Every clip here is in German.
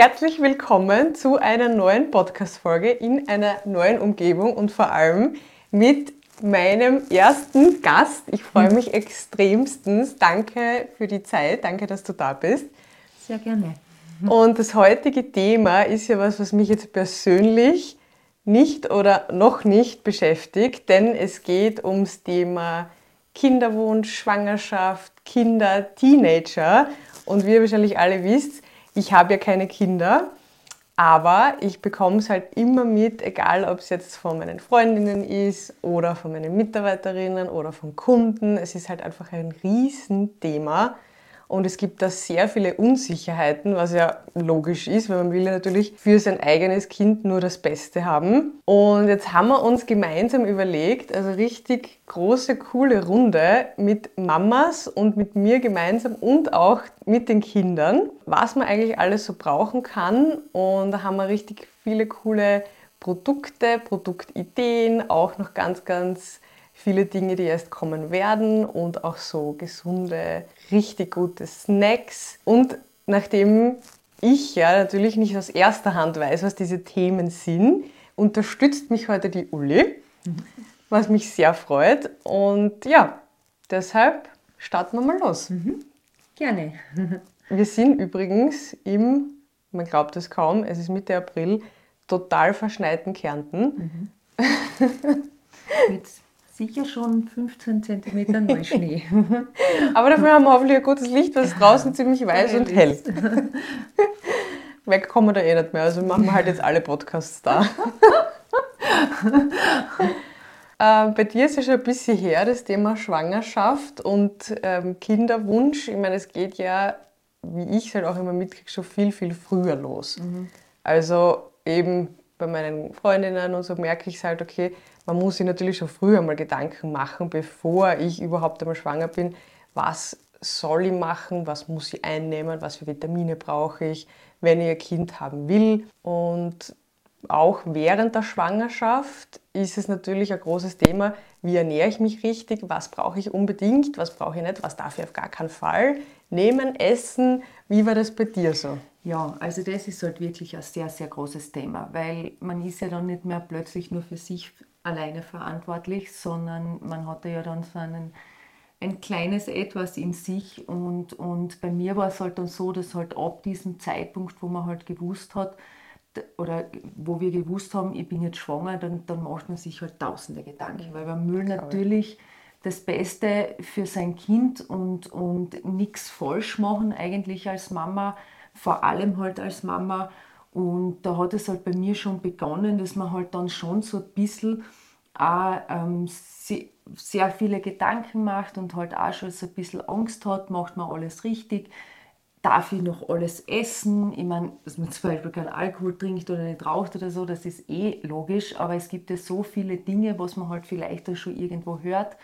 herzlich willkommen zu einer neuen Podcast-Folge in einer neuen Umgebung und vor allem mit meinem ersten Gast. Ich freue mich extremstens. Danke für die Zeit, danke, dass du da bist. Sehr gerne. Und das heutige Thema ist ja was, was mich jetzt persönlich nicht oder noch nicht beschäftigt, denn es geht ums Thema Kinderwunsch, Schwangerschaft, Kinder, Teenager. Und wie ihr wahrscheinlich alle wisst, ich habe ja keine Kinder, aber ich bekomme es halt immer mit, egal ob es jetzt von meinen Freundinnen ist oder von meinen Mitarbeiterinnen oder von Kunden. Es ist halt einfach ein Riesenthema. Und es gibt da sehr viele Unsicherheiten, was ja logisch ist, weil man will ja natürlich für sein eigenes Kind nur das Beste haben. Und jetzt haben wir uns gemeinsam überlegt, also richtig große, coole Runde mit Mamas und mit mir gemeinsam und auch mit den Kindern, was man eigentlich alles so brauchen kann. Und da haben wir richtig viele coole Produkte, Produktideen, auch noch ganz, ganz viele Dinge, die erst kommen werden und auch so gesunde, richtig gute Snacks. Und nachdem ich ja natürlich nicht aus erster Hand weiß, was diese Themen sind, unterstützt mich heute die Uli, was mich sehr freut. Und ja, deshalb starten wir mal los. Mhm. Gerne. wir sind übrigens im, man glaubt es kaum, es ist Mitte April, total verschneiten Kärnten. Mhm. Mit sicher schon 15 cm Neuschnee. Aber dafür haben wir hoffentlich ein gutes Licht, weil es draußen ziemlich weiß und hell. Weg kommen wir da eh nicht mehr, also machen wir halt jetzt alle Podcasts da. äh, bei dir ist ja schon ein bisschen her das Thema Schwangerschaft und ähm, Kinderwunsch. Ich meine, es geht ja, wie ich es halt auch immer mitkriege, schon viel, viel früher los. Mhm. Also eben bei meinen Freundinnen und so merke ich es halt, okay, man muss sich natürlich schon früher mal Gedanken machen, bevor ich überhaupt einmal schwanger bin, was soll ich machen, was muss ich einnehmen, was für Vitamine brauche ich, wenn ich ein Kind haben will. Und auch während der Schwangerschaft ist es natürlich ein großes Thema, wie ernähre ich mich richtig, was brauche ich unbedingt, was brauche ich nicht, was darf ich auf gar keinen Fall nehmen, essen. Wie war das bei dir so? Ja, also das ist halt wirklich ein sehr, sehr großes Thema, weil man ist ja dann nicht mehr plötzlich nur für sich alleine verantwortlich, sondern man hatte ja dann so einen, ein kleines Etwas in sich und, und bei mir war es halt dann so, dass halt ab diesem Zeitpunkt, wo man halt gewusst hat, oder wo wir gewusst haben, ich bin jetzt schwanger, dann, dann macht man sich halt tausende Gedanken, weil man will natürlich das Beste für sein Kind und, und nichts falsch machen eigentlich als Mama, vor allem halt als Mama. Und da hat es halt bei mir schon begonnen, dass man halt dann schon so ein bisschen auch, ähm, sehr viele Gedanken macht und halt auch schon so ein bisschen Angst hat, macht man alles richtig, darf ich noch alles essen? Ich meine, dass man zum Beispiel keinen Alkohol trinkt oder nicht raucht oder so, das ist eh logisch, aber es gibt ja so viele Dinge, was man halt vielleicht auch schon irgendwo hört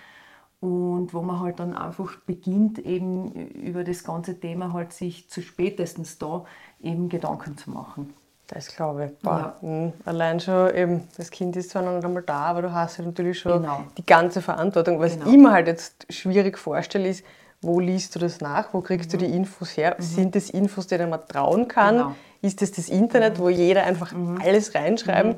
und wo man halt dann einfach beginnt, eben über das ganze Thema halt sich zu spätestens da eben Gedanken zu machen. Das glaube ich. Ja. Mhm. Allein schon eben, das Kind ist zwar noch nicht einmal da, aber du hast ja natürlich schon genau. die ganze Verantwortung. Was genau. ich mir halt jetzt schwierig vorstelle, ist, wo liest du das nach? Wo kriegst mhm. du die Infos her? Mhm. Sind das Infos, denen man trauen kann? Genau. Ist das das Internet, mhm. wo jeder einfach mhm. alles reinschreiben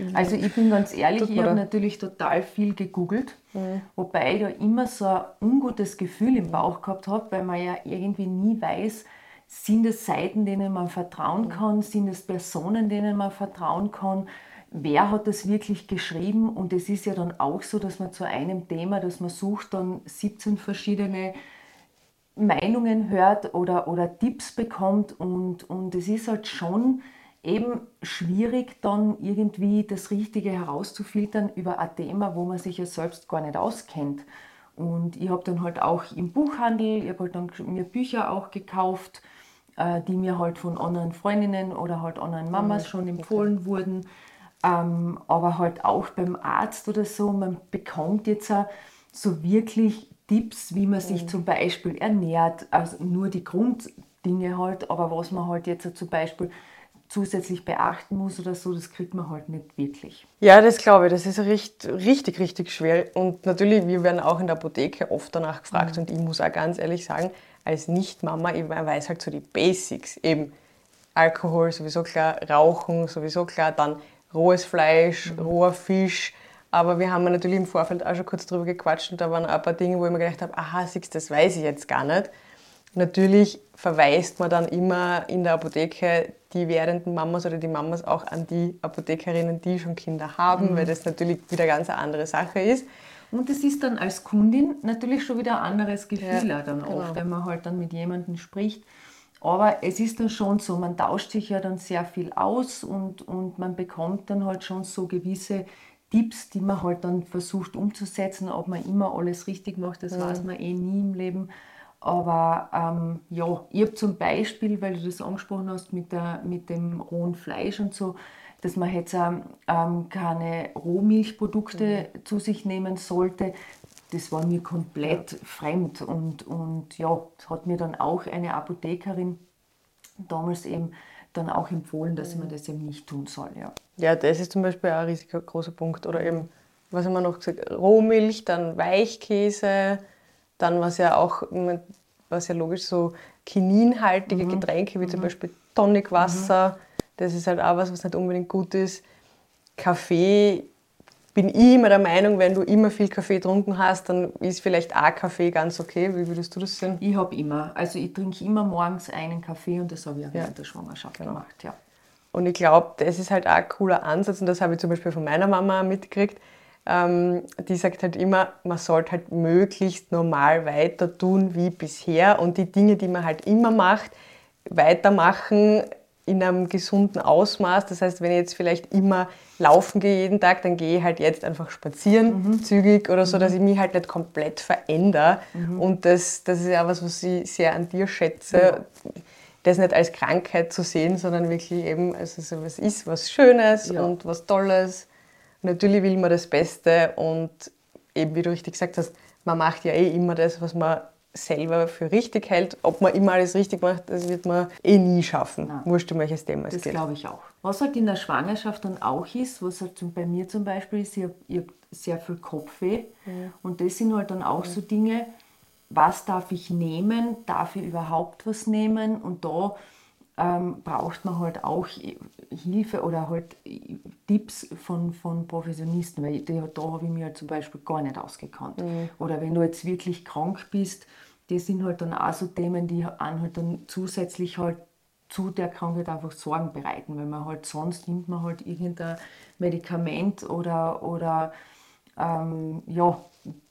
mhm. kann? Also ich bin ganz ehrlich, ich habe natürlich total viel gegoogelt, mhm. wobei ich da immer so ein ungutes Gefühl im Bauch gehabt habe, weil man ja irgendwie nie weiß, sind es Seiten, denen man vertrauen kann, sind es Personen, denen man vertrauen kann, wer hat das wirklich geschrieben und es ist ja dann auch so, dass man zu einem Thema, das man sucht, dann 17 verschiedene Meinungen hört oder, oder Tipps bekommt und, und es ist halt schon eben schwierig, dann irgendwie das Richtige herauszufiltern über ein Thema, wo man sich ja selbst gar nicht auskennt. Und ich habe dann halt auch im Buchhandel, ich habe halt dann mir Bücher auch gekauft, äh, die mir halt von anderen Freundinnen oder halt anderen Mamas schon empfohlen wurden. Ähm, aber halt auch beim Arzt oder so, man bekommt jetzt auch so wirklich Tipps, wie man sich zum Beispiel ernährt, also nur die Grunddinge halt, aber was man halt jetzt zum Beispiel zusätzlich beachten muss oder so, das kriegt man halt nicht wirklich. Ja, das glaube ich, das ist richtig, richtig, richtig schwer. Und natürlich, wir werden auch in der Apotheke oft danach gefragt mhm. und ich muss auch ganz ehrlich sagen, als Nicht-Mama, ich weiß halt so die Basics, eben Alkohol sowieso klar, Rauchen sowieso klar, dann rohes Fleisch, mhm. roher Fisch. Aber wir haben natürlich im Vorfeld auch schon kurz drüber gequatscht und da waren ein paar Dinge, wo ich mir gedacht habe, aha, siehst das weiß ich jetzt gar nicht. Natürlich verweist man dann immer in der Apotheke die werdenden Mamas oder die Mamas auch an die Apothekerinnen, die schon Kinder haben, mhm. weil das natürlich wieder ganz eine andere Sache ist. Und es ist dann als Kundin natürlich schon wieder ein anderes Gefühl ja, dann genau. oft, wenn man halt dann mit jemandem spricht. Aber es ist dann schon so, man tauscht sich ja dann sehr viel aus und, und man bekommt dann halt schon so gewisse Tipps, die man halt dann versucht umzusetzen. Ob man immer alles richtig macht, das ja. weiß man eh nie im Leben. Aber ähm, ja, ich habe zum Beispiel, weil du das angesprochen hast mit, der, mit dem rohen Fleisch und so, dass man jetzt ähm, keine Rohmilchprodukte mhm. zu sich nehmen sollte. Das war mir komplett ja. fremd und, und ja, das hat mir dann auch eine Apothekerin damals eben dann auch empfohlen, dass mhm. man das eben nicht tun soll. Ja, ja das ist zum Beispiel auch ein riesiger großer Punkt. Oder eben, was haben wir noch gesagt, Rohmilch, dann Weichkäse, dann was ja auch, was ja logisch so kininhaltige mhm. Getränke wie mhm. zum Beispiel Tonicwasser, mhm. das ist halt auch was, was nicht unbedingt gut ist. Kaffee bin ich immer der Meinung, wenn du immer viel Kaffee getrunken hast, dann ist vielleicht auch Kaffee ganz okay. Wie würdest du das sehen? Ich habe immer, also ich trinke immer morgens einen Kaffee und das habe ich auch ja. während der Schwangerschaft genau. gemacht. Ja. Und ich glaube, das ist halt auch ein cooler Ansatz und das habe ich zum Beispiel von meiner Mama mitgekriegt ähm, die sagt halt immer, man sollte halt möglichst normal weiter tun wie bisher und die Dinge, die man halt immer macht, weitermachen in einem gesunden Ausmaß. Das heißt, wenn ich jetzt vielleicht immer laufen gehe jeden Tag, dann gehe ich halt jetzt einfach spazieren, mhm. zügig oder so, dass ich mich halt nicht komplett verändere. Mhm. Und das, das ist ja was, was ich sehr an dir schätze. Ja. Das nicht als Krankheit zu sehen, sondern wirklich eben, also so was ist, was Schönes ja. und was Tolles. Natürlich will man das Beste und eben wie du richtig gesagt hast, man macht ja eh immer das, was man selber für richtig hält. Ob man immer alles richtig macht, das wird man eh nie schaffen. Nein. Wurscht, um welches Thema es das geht. Das glaube ich auch. Was halt in der Schwangerschaft dann auch ist, was halt bei mir zum Beispiel ist, ich habe sehr viel Kopfweh. Ja. Und das sind halt dann auch ja. so Dinge, was darf ich nehmen? Darf ich überhaupt was nehmen? Und da ähm, braucht man halt auch Hilfe oder halt Tipps von, von Professionisten, weil die, da habe ich mir halt zum Beispiel gar nicht ausgekannt. Mhm. Oder wenn du jetzt wirklich krank bist, das sind halt dann auch so Themen, die an halt dann zusätzlich halt zu der Krankheit einfach Sorgen bereiten, weil man halt sonst nimmt man halt irgendein Medikament oder, oder ähm, ja,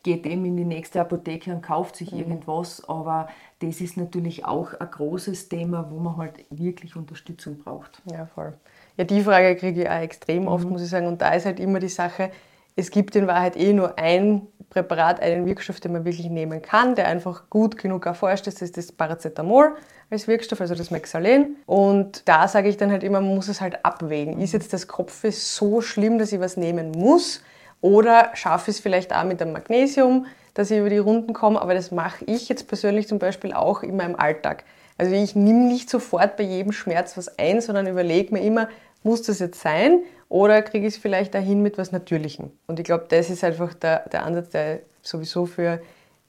geht eben in die nächste Apotheke und kauft sich mhm. irgendwas, aber das ist natürlich auch ein großes Thema, wo man halt wirklich Unterstützung braucht. Ja, voll. Ja, die Frage kriege ich auch extrem oft, mhm. muss ich sagen. Und da ist halt immer die Sache, es gibt in Wahrheit eh nur ein Präparat, einen Wirkstoff, den man wirklich nehmen kann, der einfach gut genug erforscht ist, das ist das Paracetamol als Wirkstoff, also das Mexalen. Und da sage ich dann halt immer, man muss es halt abwägen. Ist jetzt das Kopfweh so schlimm, dass ich was nehmen muss? Oder schaffe ich es vielleicht auch mit dem Magnesium, dass ich über die Runden komme, aber das mache ich jetzt persönlich zum Beispiel auch in meinem Alltag. Also ich nehme nicht sofort bei jedem Schmerz was ein, sondern überlege mir immer, muss das jetzt sein oder kriege ich es vielleicht dahin mit was Natürlichem? Und ich glaube, das ist einfach der, der Ansatz, der sowieso für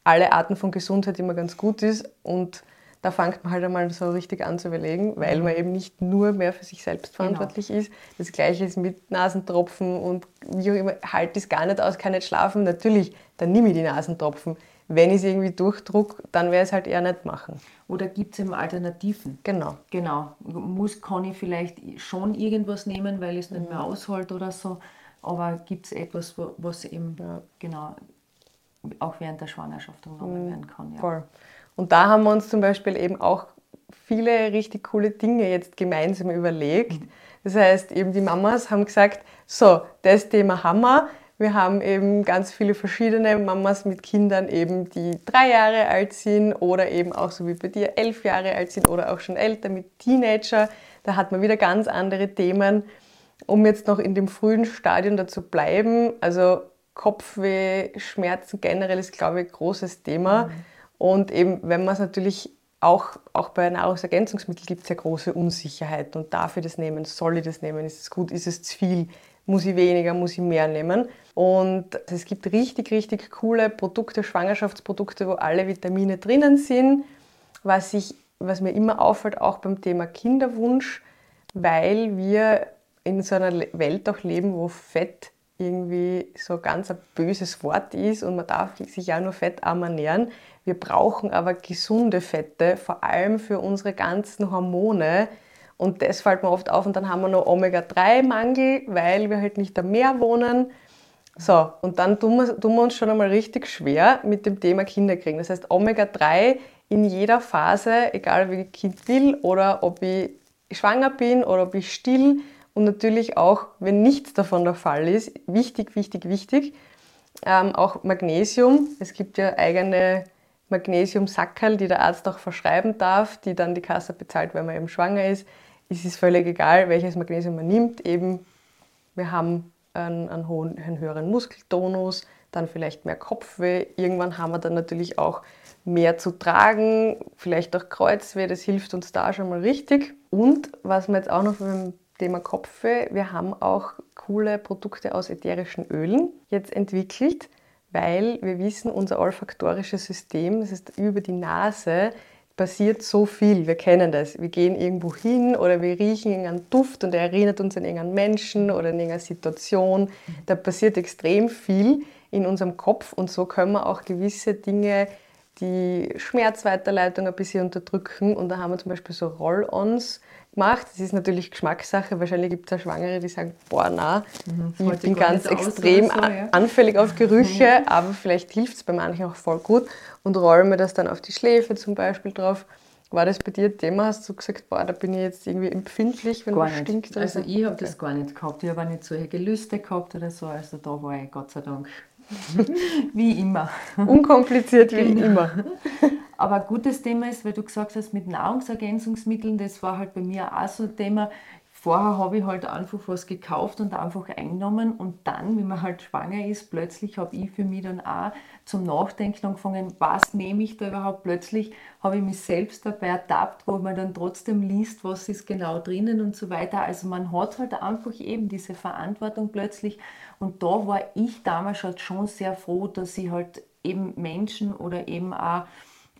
alle Arten von Gesundheit immer ganz gut ist und da fängt man halt einmal so richtig an zu überlegen, weil mhm. man eben nicht nur mehr für sich selbst genau. verantwortlich genau. ist. Das gleiche ist mit Nasentropfen und wie auch immer, halt es gar nicht aus, kann nicht schlafen. Natürlich, dann nehme ich die Nasentropfen. Wenn ich es irgendwie durchdruck, dann wäre es halt eher nicht machen. Oder gibt es eben Alternativen? Genau. Genau. Muss, ich vielleicht schon irgendwas nehmen, weil es nicht mehr mhm. aushält oder so. Aber gibt es etwas, was eben ja. genau auch während der Schwangerschaft genommen mhm. werden kann? Ja. Voll. Und da haben wir uns zum Beispiel eben auch viele richtig coole Dinge jetzt gemeinsam überlegt. Das heißt, eben die Mamas haben gesagt, so, das Thema wir. Wir haben eben ganz viele verschiedene Mamas mit Kindern, eben die drei Jahre alt sind oder eben auch so wie bei dir elf Jahre alt sind oder auch schon älter mit Teenager. Da hat man wieder ganz andere Themen. Um jetzt noch in dem frühen Stadion dazu bleiben, also Kopfweh, Schmerzen generell ist, glaube ich, ein großes Thema. Mhm. Und eben, wenn man es natürlich auch, auch bei Nahrungsergänzungsmitteln gibt es ja große Unsicherheiten und darf ich das nehmen, soll ich das nehmen, ist es gut, ist es zu viel, muss ich weniger, muss ich mehr nehmen. Und es gibt richtig, richtig coole Produkte, Schwangerschaftsprodukte, wo alle Vitamine drinnen sind. Was, ich, was mir immer auffällt, auch beim Thema Kinderwunsch, weil wir in so einer Welt auch leben, wo Fett irgendwie so ganz ein böses Wort ist und man darf sich ja nur fettarm ernähren. Wir brauchen aber gesunde Fette, vor allem für unsere ganzen Hormone. Und das fällt mir oft auf. Und dann haben wir noch Omega-3-Mangel, weil wir halt nicht am Meer wohnen. So, und dann tun wir, tun wir uns schon einmal richtig schwer mit dem Thema Kinderkriegen. Das heißt, Omega-3 in jeder Phase, egal ob ich Kind will oder ob ich schwanger bin oder ob ich still und natürlich auch, wenn nichts davon der Fall ist, wichtig, wichtig, wichtig, ähm, auch Magnesium. Es gibt ja eigene Magnesiumsackerl, die der Arzt auch verschreiben darf, die dann die Kasse bezahlt, wenn man eben schwanger ist. Es ist völlig egal, welches Magnesium man nimmt. Eben, wir haben einen, einen, hohen, einen höheren Muskeltonus, dann vielleicht mehr Kopfweh. Irgendwann haben wir dann natürlich auch mehr zu tragen, vielleicht auch Kreuzweh, das hilft uns da schon mal richtig. Und was wir jetzt auch noch beim Thema Kopfweh, wir haben auch coole Produkte aus ätherischen Ölen jetzt entwickelt, weil wir wissen, unser olfaktorisches System, das ist über die Nase, passiert so viel. Wir kennen das. Wir gehen irgendwo hin oder wir riechen irgendeinen Duft und er erinnert uns an irgendeinen Menschen oder an irgendeine Situation. Da passiert extrem viel in unserem Kopf und so können wir auch gewisse Dinge die Schmerzweiterleitung ein bisschen unterdrücken. Und da haben wir zum Beispiel so Roll-Ons gemacht. Das ist natürlich Geschmackssache. Wahrscheinlich gibt es auch Schwangere, die sagen, boah, na, mhm, ich bin ganz extrem so, ja. anfällig auf Gerüche, aber vielleicht hilft es bei manchen auch voll gut. Und rollen wir das dann auf die Schläfe zum Beispiel drauf. War das bei dir ein Thema? Hast du gesagt, boah, da bin ich jetzt irgendwie empfindlich, wenn gar das stinkt? Also ich habe okay. das gar nicht gehabt. Ich habe auch nicht solche Gelüste gehabt oder so. Also da war ich Gott sei Dank wie immer. Unkompliziert wie genau. immer. Aber ein gutes Thema ist, weil du gesagt hast, mit Nahrungsergänzungsmitteln, das war halt bei mir auch so ein Thema. Vorher habe ich halt einfach was gekauft und einfach eingenommen und dann, wie man halt schwanger ist, plötzlich habe ich für mich dann auch zum Nachdenken angefangen, was nehme ich da überhaupt? Plötzlich habe ich mich selbst dabei ertappt, wo man dann trotzdem liest, was ist genau drinnen und so weiter. Also man hat halt einfach eben diese Verantwortung plötzlich und da war ich damals halt schon sehr froh, dass ich halt eben Menschen oder eben auch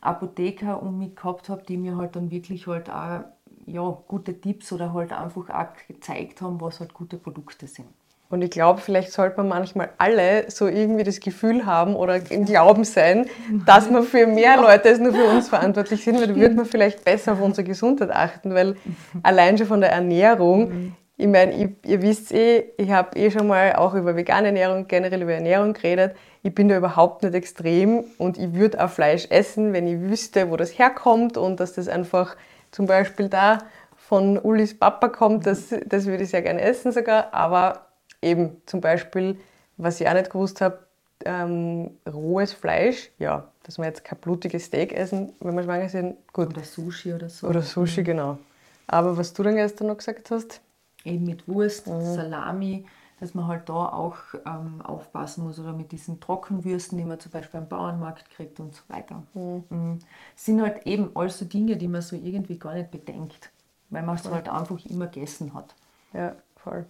Apotheker um mich gehabt habe, die mir halt dann wirklich halt auch ja, gute Tipps oder halt einfach auch gezeigt haben, was halt gute Produkte sind. Und ich glaube, vielleicht sollte man manchmal alle so irgendwie das Gefühl haben oder im Glauben sein, dass wir für mehr Leute als nur für uns verantwortlich sind, weil dann würde man vielleicht besser auf unsere Gesundheit achten, weil allein schon von der Ernährung, ich meine, ihr wisst eh, ich habe eh schon mal auch über vegane Ernährung, generell über Ernährung geredet. Ich bin da überhaupt nicht extrem und ich würde auch Fleisch essen, wenn ich wüsste, wo das herkommt und dass das einfach zum Beispiel da von Ulis Papa kommt, das, das würde ich sehr gerne essen sogar. Aber eben zum Beispiel, was ich auch nicht gewusst habe, ähm, rohes Fleisch, ja, dass wir jetzt kein blutiges Steak essen, wenn wir schwanger sind, gut. Oder Sushi oder so. Oder Sushi, genau. Aber was du dann gestern noch gesagt hast? Eben mit Wurst, mhm. Salami, dass man halt da auch ähm, aufpassen muss oder mit diesen Trockenwürsten, die man zum Beispiel beim Bauernmarkt kriegt und so weiter. Mhm. Mhm. sind halt eben all so Dinge, die man so irgendwie gar nicht bedenkt, weil man es halt einfach immer gegessen hat. Ja, voll.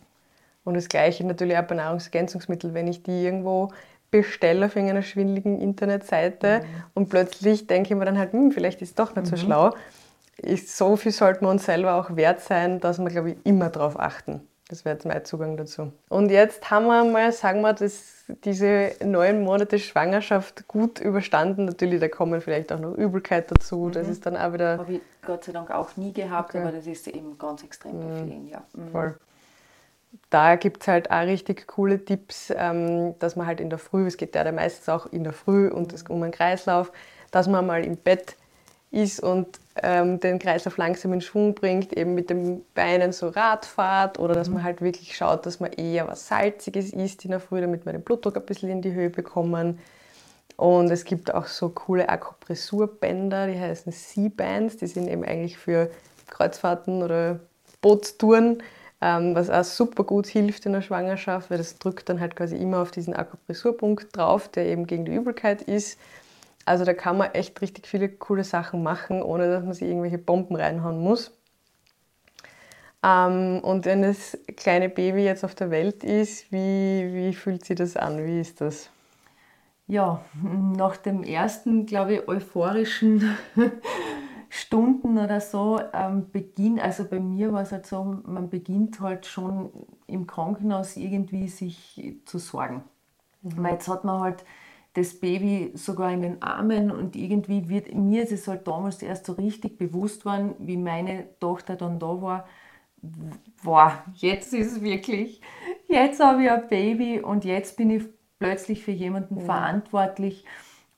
Und das Gleiche natürlich auch bei Nahrungsergänzungsmitteln, wenn ich die irgendwo bestelle auf irgendeiner schwindeligen Internetseite mhm. und plötzlich denke ich mir dann halt, hm, vielleicht ist es doch nicht so mhm. schlau. Ist, so viel sollten wir uns selber auch wert sein, dass wir, glaube ich, immer darauf achten. Das wäre jetzt mein Zugang dazu. Und jetzt haben wir mal, sagen wir, dass diese neun Monate Schwangerschaft gut überstanden. Natürlich, da kommen vielleicht auch noch Übelkeit dazu. Mhm. Das ist dann auch wieder. Habe ich Gott sei Dank auch nie gehabt, okay. aber das ist eben ganz extrem bei mhm. vielen, ja. Mhm. Voll. Da gibt es halt auch richtig coole Tipps, ähm, dass man halt in der Früh, es geht ja meistens auch in der Früh und es um einen Kreislauf, dass man mal im Bett ist und ähm, den Kreislauf langsam in Schwung bringt, eben mit den Beinen so Radfahrt oder dass man halt wirklich schaut, dass man eher was Salziges isst in der Früh, damit wir den Blutdruck ein bisschen in die Höhe bekommen. Und es gibt auch so coole Akupressurbänder, die heißen C-Bands, die sind eben eigentlich für Kreuzfahrten oder Bootstouren, ähm, was auch super gut hilft in der Schwangerschaft, weil das drückt dann halt quasi immer auf diesen Akupressurpunkt drauf, der eben gegen die Übelkeit ist. Also da kann man echt richtig viele coole Sachen machen, ohne dass man sich irgendwelche Bomben reinhauen muss. Ähm, und wenn das kleine Baby jetzt auf der Welt ist, wie, wie fühlt sich das an? Wie ist das? Ja, nach dem ersten, glaube ich, euphorischen Stunden oder so ähm, beginnt, also bei mir war es halt so, man beginnt halt schon im Krankenhaus irgendwie sich zu sorgen. Mhm. Weil jetzt hat man halt das Baby sogar in den Armen und irgendwie wird mir ist es halt damals erst so richtig bewusst worden, wie meine Tochter dann da war, boah, jetzt ist es wirklich, jetzt habe ich ein Baby und jetzt bin ich plötzlich für jemanden ja. verantwortlich.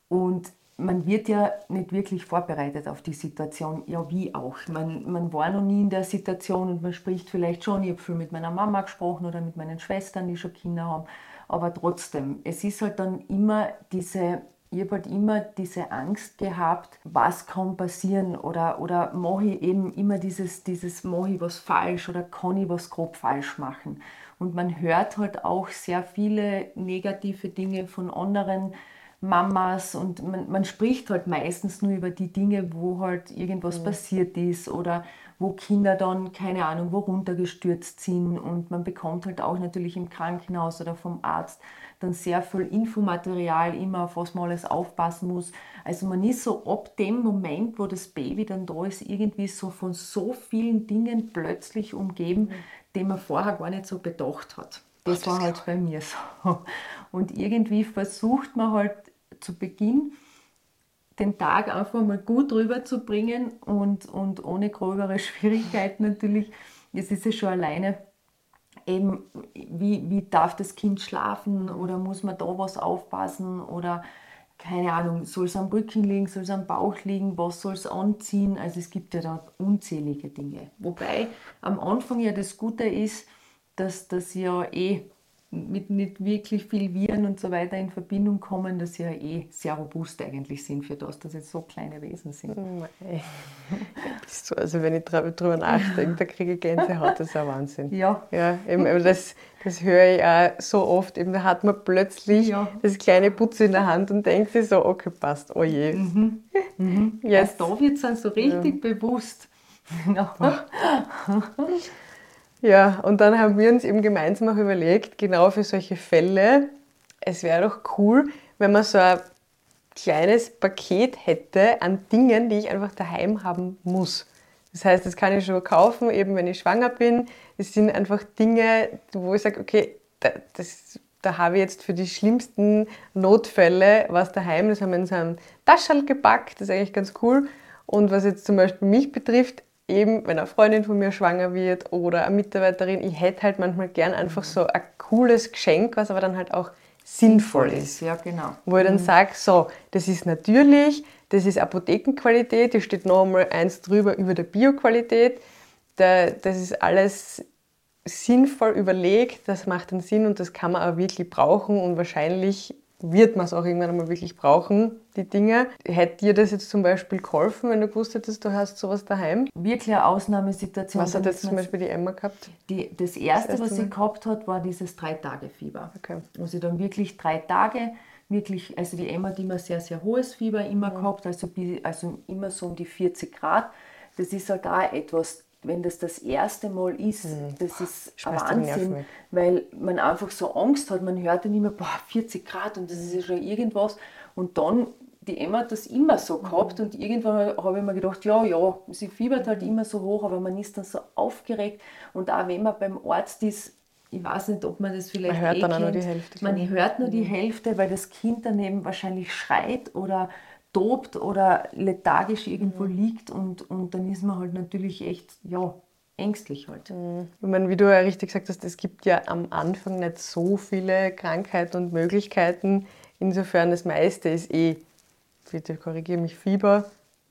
Und man wird ja nicht wirklich vorbereitet auf die Situation, ja wie auch. Man, man war noch nie in der Situation und man spricht vielleicht schon, ich habe viel mit meiner Mama gesprochen oder mit meinen Schwestern, die schon Kinder haben, aber trotzdem, es ist halt dann immer diese, ich habe halt immer diese Angst gehabt, was kann passieren oder, oder mache ich eben immer dieses, dieses mache ich was falsch oder kann ich was grob falsch machen. Und man hört halt auch sehr viele negative Dinge von anderen Mamas und man, man spricht halt meistens nur über die Dinge, wo halt irgendwas mhm. passiert ist oder wo Kinder dann, keine Ahnung, wo runtergestürzt sind und man bekommt halt auch natürlich im Krankenhaus oder vom Arzt dann sehr viel Infomaterial, immer auf was man alles aufpassen muss. Also man ist so ab dem Moment, wo das Baby dann da ist, irgendwie so von so vielen Dingen plötzlich umgeben, mhm. die man vorher gar nicht so bedacht hat. Das, Ach, das war halt bei mir so. Und irgendwie versucht man halt zu Beginn den Tag einfach mal gut rüberzubringen und, und ohne gröbere Schwierigkeiten natürlich. Es ist ja schon alleine eben, wie, wie darf das Kind schlafen oder muss man da was aufpassen oder keine Ahnung, soll es am Rücken liegen, soll es am Bauch liegen, was soll es anziehen? Also es gibt ja da unzählige Dinge. Wobei am Anfang ja das Gute ist, dass das ja eh mit nicht wirklich viel Viren und so weiter in Verbindung kommen, dass sie ja eh sehr robust eigentlich sind für das, dass sie so kleine Wesen sind. so, also wenn ich darüber nachdenke, da kriege ich Gänsehaut, das ist ein Wahnsinn. Ja. ja eben, das, das höre ich auch so oft, eben, da hat man plötzlich ja. das kleine Putz in der Hand und denkt sich so, okay, passt, oh je. Mhm. Mhm. Yes. Erst da wird es dann so richtig ja. bewusst. Ja, und dann haben wir uns eben gemeinsam auch überlegt, genau für solche Fälle, es wäre doch cool, wenn man so ein kleines Paket hätte an Dingen, die ich einfach daheim haben muss. Das heißt, das kann ich schon kaufen, eben wenn ich schwanger bin. Es sind einfach Dinge, wo ich sage, okay, da, das, da habe ich jetzt für die schlimmsten Notfälle was daheim. Das haben wir in so einem Taschel gepackt, das ist eigentlich ganz cool. Und was jetzt zum Beispiel mich betrifft, eben, wenn eine Freundin von mir schwanger wird oder eine Mitarbeiterin, ich hätte halt manchmal gern einfach so ein cooles Geschenk, was aber dann halt auch sinnvoll ist. Ja, genau. Wo ich dann mhm. sage, so, das ist natürlich, das ist Apothekenqualität, da steht noch einmal eins drüber über der Bioqualität, das ist alles sinnvoll überlegt, das macht einen Sinn und das kann man auch wirklich brauchen und wahrscheinlich wird man es auch irgendwann einmal wirklich brauchen, die Dinge. Hätte dir das jetzt zum Beispiel geholfen, wenn du gewusst hättest, du hast sowas daheim? Wirklich eine Ausnahmesituation. Was hat jetzt zum Beispiel die Emma gehabt? Die, das, erste, das erste, was sie gehabt hat, war dieses Drei-Tage-Fieber. Okay. Wo sie dann wirklich drei Tage wirklich, also die Emma hat immer sehr, sehr hohes Fieber immer mhm. gehabt, also, also immer so um die 40 Grad. Das ist halt auch etwas, wenn das das erste Mal ist, mhm. das ist Schmeißt Wahnsinn, weil man einfach so Angst hat. Man hört dann immer, boah, 40 Grad und das ist ja schon irgendwas. Und dann, die Emma hat das immer so mhm. gehabt mhm. und irgendwann habe ich mir gedacht, ja, ja, sie fiebert halt immer so hoch, aber man ist dann so aufgeregt. Und auch wenn man beim Arzt ist, ich weiß nicht, ob man das vielleicht man hört eh dann kennt. nur die Hälfte. Man hört nur die mhm. Hälfte, weil das Kind daneben wahrscheinlich schreit oder tobt oder lethargisch irgendwo mhm. liegt und, und dann ist man halt natürlich echt, ja, ängstlich halt. Mhm. Ich meine, wie du ja richtig gesagt hast, es gibt ja am Anfang nicht so viele Krankheiten und Möglichkeiten. Insofern das meiste ist eh, bitte korrigiere mich, Fieber,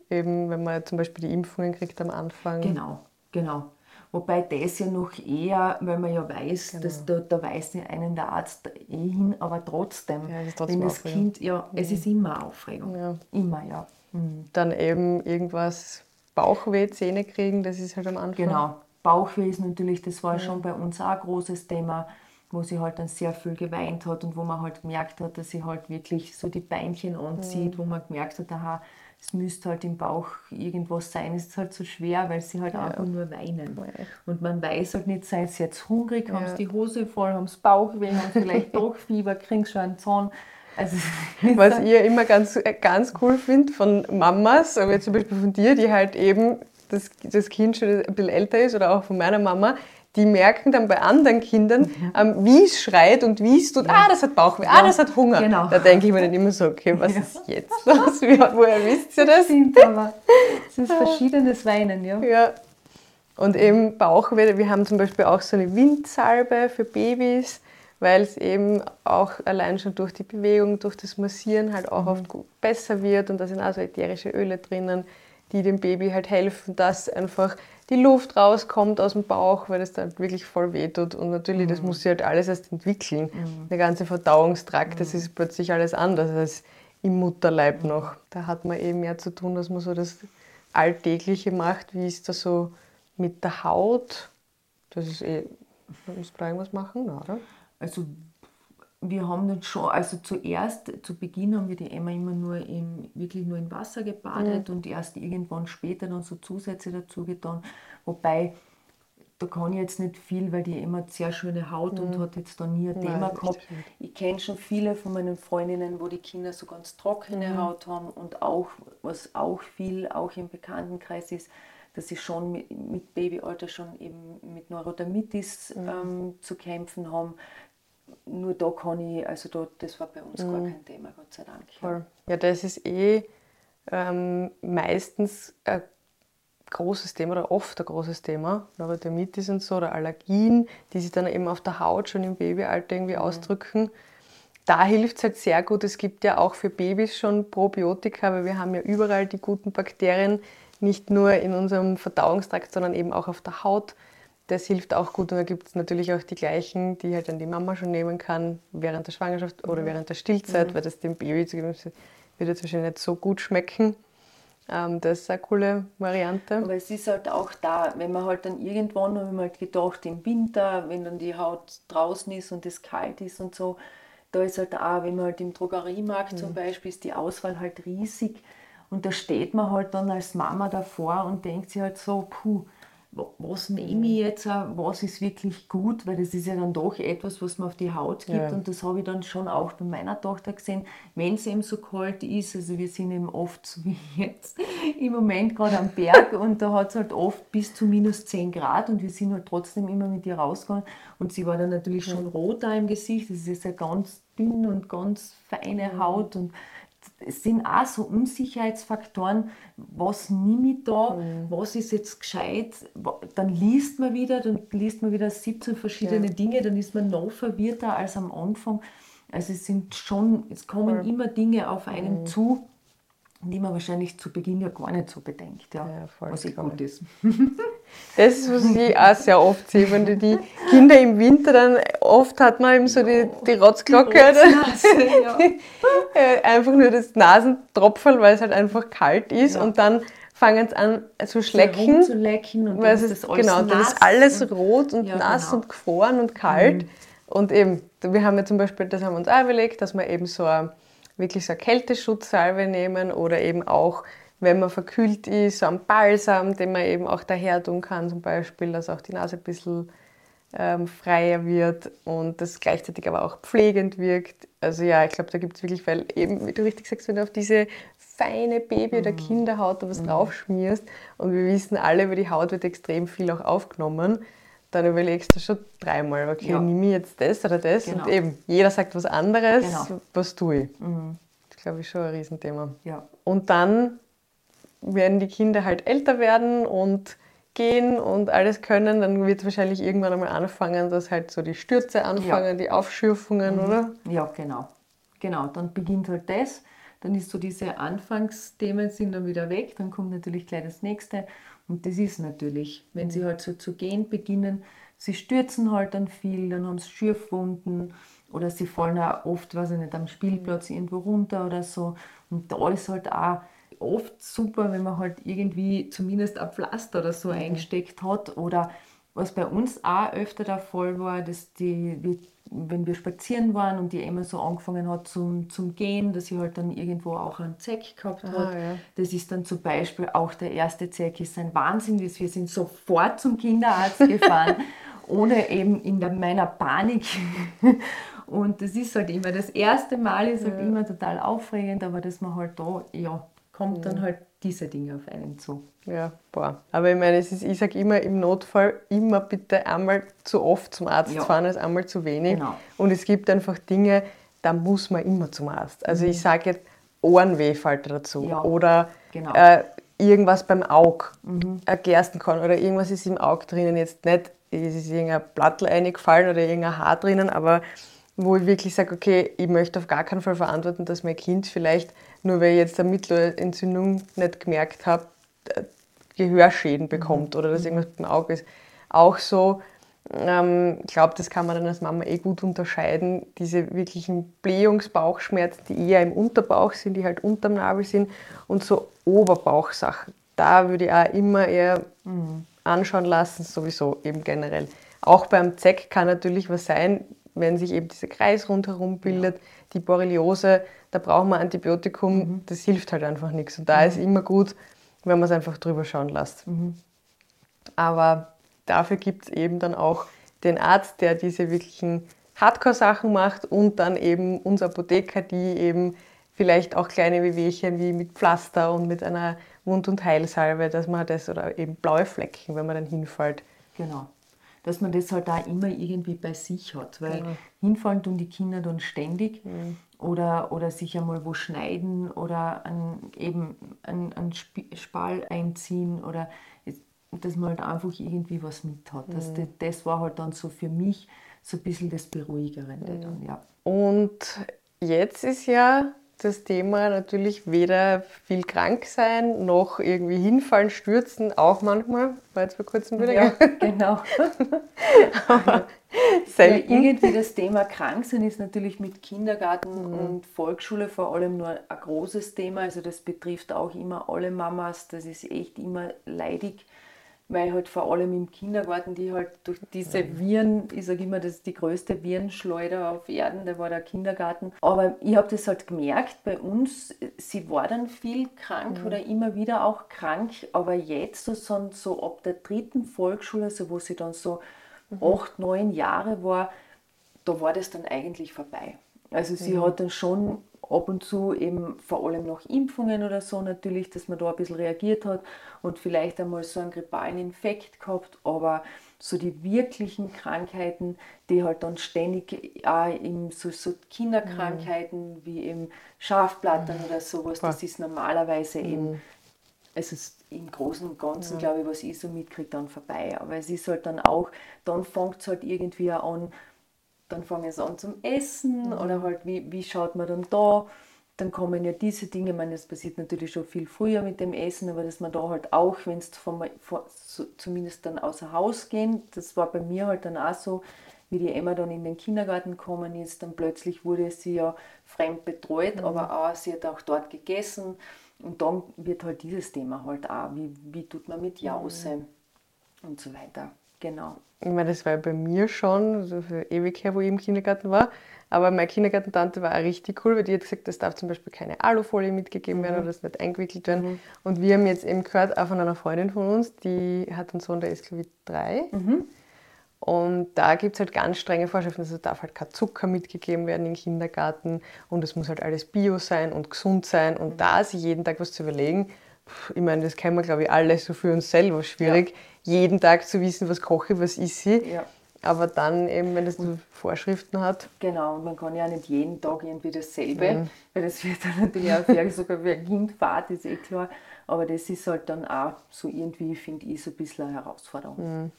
eben wenn man zum Beispiel die Impfungen kriegt am Anfang. Genau, genau. Wobei das ja noch eher, weil man ja weiß, genau. dass da, da weist einen der Arzt eh hin, aber trotzdem, ja, das trotzdem wenn das Kind, ja, mhm. es ist immer Aufregung. Ja. Immer, ja. Mhm. Dann eben irgendwas, Bauchweh, Zähne kriegen, das ist halt am Anfang. Genau, Bauchweh ist natürlich, das war ja. schon bei uns auch ein großes Thema, wo sie halt dann sehr viel geweint hat und wo man halt gemerkt hat, dass sie halt wirklich so die Beinchen anzieht, mhm. wo man gemerkt hat, aha, es müsste halt im Bauch irgendwas sein, es ist halt so schwer, weil sie halt ja. einfach nur weinen. Ja. Und man weiß halt nicht, sie jetzt hungrig, ja. haben sie die Hose voll, haben sie Bauchweh, haben sie vielleicht doch Fieber, kriegen schon einen Zahn, Also, Was ich immer ganz, ganz cool finde von Mamas, aber zum Beispiel von dir, die halt eben das, das Kind schon ein bisschen älter ist oder auch von meiner Mama, die merken dann bei anderen Kindern, mhm. ähm, wie es schreit und wie es tut, ja. ah, das hat Bauchweh, ah, das hat Hunger. Genau. Da denke ich mir dann immer so, okay, was ja. ist jetzt los? woher wisst ihr das? Stimmt, aber es ist verschiedenes Weinen, ja. Ja. Und eben Bauchweh, wir haben zum Beispiel auch so eine Windsalbe für Babys, weil es eben auch allein schon durch die Bewegung, durch das Massieren halt auch mhm. oft besser wird und da sind also ätherische Öle drinnen, die dem Baby halt helfen, dass einfach die Luft rauskommt aus dem Bauch, weil es dann wirklich voll wehtut. Und natürlich, mhm. das muss sich halt alles erst entwickeln. Mhm. Der ganze Verdauungstrakt, mhm. das ist plötzlich alles anders als im Mutterleib noch. Da hat man eben mehr zu tun, dass man so das Alltägliche macht. Wie ist das so mit der Haut? Das ist eh, muss man irgendwas machen, oder? Also wir haben dann schon, also zuerst, zu Beginn haben wir die Emma immer nur im, wirklich nur in Wasser gebadet mhm. und erst irgendwann später dann so Zusätze dazu getan. Wobei, da kann ich jetzt nicht viel, weil die Emma hat sehr schöne Haut mhm. und hat jetzt da nie ein Thema gehabt. Ich kenne schon viele von meinen Freundinnen, wo die Kinder so ganz trockene mhm. Haut haben und auch, was auch viel auch im Bekanntenkreis ist, dass sie schon mit, mit Babyalter schon eben mit Neurodermitis mhm. ähm, zu kämpfen haben nur da kann ich, also da, das war bei uns mhm. gar kein Thema, Gott sei Dank. Voll. Ja, das ist eh ähm, meistens ein großes Thema oder oft ein großes Thema, Neurodermitis und so oder Allergien, die sich dann eben auf der Haut schon im Babyalter irgendwie mhm. ausdrücken. Da hilft es halt sehr gut. Es gibt ja auch für Babys schon Probiotika, weil wir haben ja überall die guten Bakterien, nicht nur in unserem Verdauungstrakt, sondern eben auch auf der Haut das hilft auch gut. Und da gibt es natürlich auch die gleichen, die halt dann die Mama schon nehmen kann, während der Schwangerschaft oder mhm. während der Stillzeit, mhm. weil das dem Baby zu geben wird jetzt wahrscheinlich nicht so gut schmecken. Ähm, das ist eine coole Variante. Aber es ist halt auch da, wenn man halt dann irgendwann, habe ich mir halt gedacht, im Winter, wenn dann die Haut draußen ist und es kalt ist und so, da ist halt auch, wenn man halt im Drogeriemarkt mhm. zum Beispiel ist, die Auswahl halt riesig. Und da steht man halt dann als Mama davor und denkt sich halt so, puh, was nehme ich jetzt, was ist wirklich gut, weil das ist ja dann doch etwas, was man auf die Haut gibt. Ja. und das habe ich dann schon auch bei meiner Tochter gesehen, wenn es eben so kalt ist, also wir sind eben oft, so wie jetzt, im Moment gerade am Berg und da hat es halt oft bis zu minus 10 Grad und wir sind halt trotzdem immer mit ihr rausgegangen. Und sie war dann natürlich schon rot da im Gesicht, das ist ja ganz dünn und ganz feine Haut und es sind auch so Unsicherheitsfaktoren, was nehme ich da, mhm. was ist jetzt gescheit, dann liest man wieder, dann liest man wieder 17 verschiedene ja. Dinge, dann ist man noch verwirrter als am Anfang. Also es sind schon, es kommen immer Dinge auf einen mhm. zu, die man wahrscheinlich zu Beginn ja gar nicht so bedenkt, ja, ja was eh gut ist. Das ist, was ich auch sehr oft sehe, wenn die Kinder im Winter dann, oft hat man eben so die, die Rotzglocke. Die ja. einfach nur das Nasentropfen, weil es halt einfach kalt ist ja. und dann fangen sie an zu schlecken. zu lecken und weil es ist, alles Genau, dann ist alles rot und ja, nass genau. und gefroren und kalt. Mhm. Und eben, wir haben ja zum Beispiel, das haben wir uns auch überlegt, dass wir eben so eine wirklich so eine Kälteschutzsalve nehmen oder eben auch, wenn man verkühlt ist, so einen Balsam, den man eben auch daher tun kann, zum Beispiel, dass auch die Nase ein bisschen ähm, freier wird und das gleichzeitig aber auch pflegend wirkt. Also ja, ich glaube, da gibt es wirklich, weil eben, wie du richtig sagst, wenn du auf diese feine Baby- oder mhm. Kinderhaut da was mhm. draufschmierst und wir wissen alle, über die Haut wird extrem viel auch aufgenommen, dann überlegst du schon dreimal, okay, ja. nehme ich jetzt das oder das? Genau. Und eben, jeder sagt was anderes, genau. was tue ich? Mhm. Das glaube ich schon ein Riesenthema. Ja. Und dann werden die Kinder halt älter werden und gehen und alles können, dann wird es wahrscheinlich irgendwann einmal anfangen, dass halt so die Stürze anfangen, ja. die Aufschürfungen, mhm. oder? Ja, genau. Genau, dann beginnt halt das. Dann ist so diese Anfangsthemen sind dann wieder weg, dann kommt natürlich gleich das nächste und das ist natürlich, wenn sie halt so zu gehen beginnen, sie stürzen halt dann viel, dann haben sie Schürfwunden oder sie fallen auch oft, weiß ich nicht, am Spielplatz irgendwo runter oder so. Und da ist halt auch oft super, wenn man halt irgendwie zumindest ein Pflaster oder so mhm. eingesteckt hat oder was bei uns auch öfter der Fall war, dass die, wenn wir spazieren waren und die Emma so angefangen hat zum, zum Gehen, dass sie halt dann irgendwo auch einen Zeck gehabt hat. Ah, ja. Das ist dann zum Beispiel auch der erste Zeck ist ein Wahnsinn. Wir sind sofort zum Kinderarzt gefahren, ohne eben in der, meiner Panik Und das ist halt immer, das erste Mal ist halt immer total aufregend, aber dass man halt da, ja, kommt dann halt diese Dinge auf einen zu. Ja, boah. Aber ich meine, es ist, ich sage immer im Notfall immer bitte einmal zu oft zum Arzt Ja. fahren als einmal zu wenig. Genau. Und es gibt einfach Dinge, da muss man immer zum Arzt. Also Mhm. ich sage jetzt Ohrenweh fällt da dazu. Ja, Oder genau. äh, irgendwas beim Auge, Mhm. ein Gerstenkorn oder irgendwas ist im Auge drinnen. Jetzt nicht, es ist irgendein Blattl eingefallen oder irgendein Haar drinnen, aber wo ich wirklich sage, okay, ich möchte auf gar keinen Fall verantworten, dass mein Kind vielleicht, nur weil ich jetzt eine Mittelohrentzündung nicht gemerkt habe, äh, Gehörschäden bekommt oder dass irgendwas beim Auge ist. Auch so, ähm, ich glaube, das kann man dann als Mama eh gut unterscheiden, diese wirklichen Blähungsbauchschmerzen, die eher im Unterbauch sind, die halt unterm Nabel sind und so Oberbauchsachen. Da würde ich auch immer eher anschauen lassen, sowieso eben generell. Auch beim Zeck kann natürlich was sein, wenn sich eben dieser Kreis rundherum bildet, die Borreliose, da brauchen wir Antibiotikum, das hilft halt einfach nichts. Und da ist immer gut, wenn man es einfach drüber schauen lässt. Aber dafür gibt es eben dann auch den Arzt, der diese wirklichen Hardcore-Sachen macht und dann eben uns Apotheker, die eben vielleicht auch kleine Wehwehchen wie mit Pflaster und mit einer Wund- und Heilsalbe, dass man das oder eben blaue Flecken, wenn man dann hinfällt. Genau. Dass man das halt auch immer irgendwie bei sich hat, weil Genau. hinfallen tun die Kinder dann ständig Mhm. oder, oder sich einmal wo schneiden oder an, eben einen, einen Sp- Spal einziehen oder dass man halt einfach irgendwie was mit hat. Mhm. Das, das, das war halt dann so für mich so ein bisschen das Beruhigende Mhm. dann, ja. Und jetzt ist ja das Thema natürlich weder viel krank sein, noch irgendwie hinfallen, stürzen, auch manchmal. War jetzt vor kurzem wieder. Ja, genau. Ja, Selten. irgendwie das Thema Kranksein ist natürlich mit Kindergarten Mhm. und Volksschule vor allem nur ein großes Thema. Also das betrifft auch immer alle Mamas. Das ist echt immer leidig, weil halt vor allem im Kindergarten, die halt durch diese Viren, ich sage immer, das ist die größte Virenschleuder auf Erden, der war der Kindergarten. Aber ich habe das halt gemerkt bei uns, sie war dann viel krank oder immer wieder auch krank, aber jetzt so, so, so ab der dritten Volksschule, so wo sie dann so acht, neun Jahre war, da war das dann eigentlich vorbei. Also sie hat dann schon ab und zu eben vor allem nach Impfungen oder so natürlich, dass man da ein bisschen reagiert hat und vielleicht einmal so einen grippalen Infekt gehabt, aber so die wirklichen Krankheiten, die halt dann ständig auch im, so, so Kinderkrankheiten wie eben Schafblattern oder sowas, das ist normalerweise eben es ist im Großen und Ganzen, glaube ich, was ich so mitkriege, dann vorbei. Aber es ist halt dann auch, dann fängt es halt irgendwie an, dann fangen es an zum Essen oder halt, wie, wie schaut man dann da? Dann kommen ja diese Dinge, ich meine, das passiert natürlich schon viel früher mit dem Essen, aber dass man da halt auch, wenn es zumindest dann außer Haus gehen, das war bei mir halt dann auch so, wie die Emma dann in den Kindergarten gekommen ist, dann plötzlich wurde sie ja fremd betreut, aber auch, sie hat auch dort gegessen und dann wird halt dieses Thema halt auch, wie, wie tut man mit Jause und so weiter. Genau. Ich meine, das war bei mir schon, so für ewig her, wo ich im Kindergarten war. Aber meine Kindergartentante war auch richtig cool, weil die hat gesagt, es darf zum Beispiel keine Alufolie mitgegeben werden oder das nicht eingewickelt werden. Und wir haben jetzt eben gehört, auch von einer Freundin von uns, die hat einen Sohn, der ist, glaube ich, drei. Und da gibt es halt ganz strenge Vorschriften. Also darf halt kein Zucker mitgegeben werden im Kindergarten und es muss halt alles bio sein und gesund sein. Und da sich jeden Tag was zu überlegen, ich meine, das kennen wir, glaube ich, alle so für uns selber schwierig, jeden Tag zu wissen, was koche ich, was ist sie. Ja. Aber dann eben, wenn das so Vorschriften hat, Genau, und man kann ja nicht jeden Tag irgendwie dasselbe, weil das wird dann natürlich auch für, sogar für ein Kind fad, ist eh klar. Aber das ist halt dann auch so irgendwie, finde ich, so ein bisschen eine Herausforderung.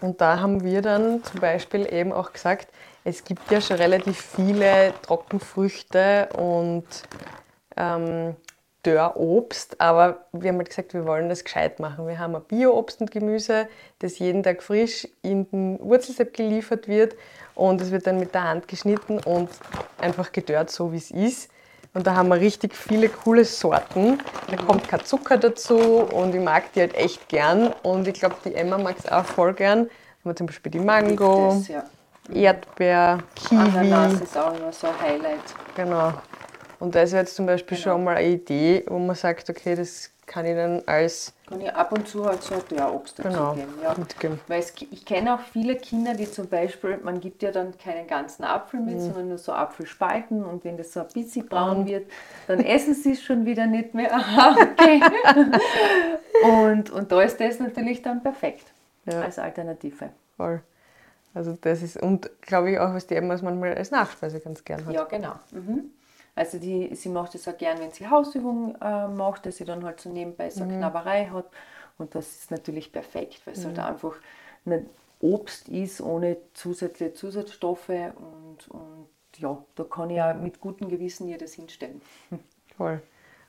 Und da haben wir dann zum Beispiel eben auch gesagt, es gibt ja schon relativ viele Trockenfrüchte und ähm, Dörrobst, aber wir haben halt gesagt, wir wollen das gescheit machen. Wir haben ein Bio-Obst und Gemüse, das jeden Tag frisch in den Wurzelsepp geliefert wird und es wird dann mit der Hand geschnitten und einfach gedörrt, so wie es ist. Und da haben wir richtig viele coole Sorten. Da kommt kein Zucker dazu und ich mag die halt echt gern. Und ich glaube, die Emma mag es auch voll gern. Da haben wir zum Beispiel die Mango, Das, ja. Erdbeer, Kiwi. Ananas ist auch immer so ein Highlight. Genau. Und das wäre jetzt zum Beispiel Genau. schon mal eine Idee, wo man sagt, okay, das kann ich dann als kann ich ab und zu halt so ein Dörrobst dazu genau, geben. Ja. mitgeben. Weil es, ich kenne auch viele Kinder, die zum Beispiel, man gibt ja dann keinen ganzen Apfel mit, sondern nur so Apfelspalten und wenn das so ein bisschen braun wird, dann essen sie es schon wieder nicht mehr. Aha, okay. und, und da ist das natürlich dann perfekt Ja. als Alternative. Voll. Also das ist, und glaube ich auch, was die Emma manchmal als Nachspeise ganz gern hat. Ja, genau. Mhm. Also die, sie macht es auch gern, wenn sie Hausübung äh, macht, dass sie dann halt so nebenbei so eine Knabberei hat. Und das ist natürlich perfekt, weil es halt einfach ein Obst ist ohne zusätzliche Zusatzstoffe und, und ja, da kann ich auch mit gutem Gewissen ihr das hinstellen. Voll.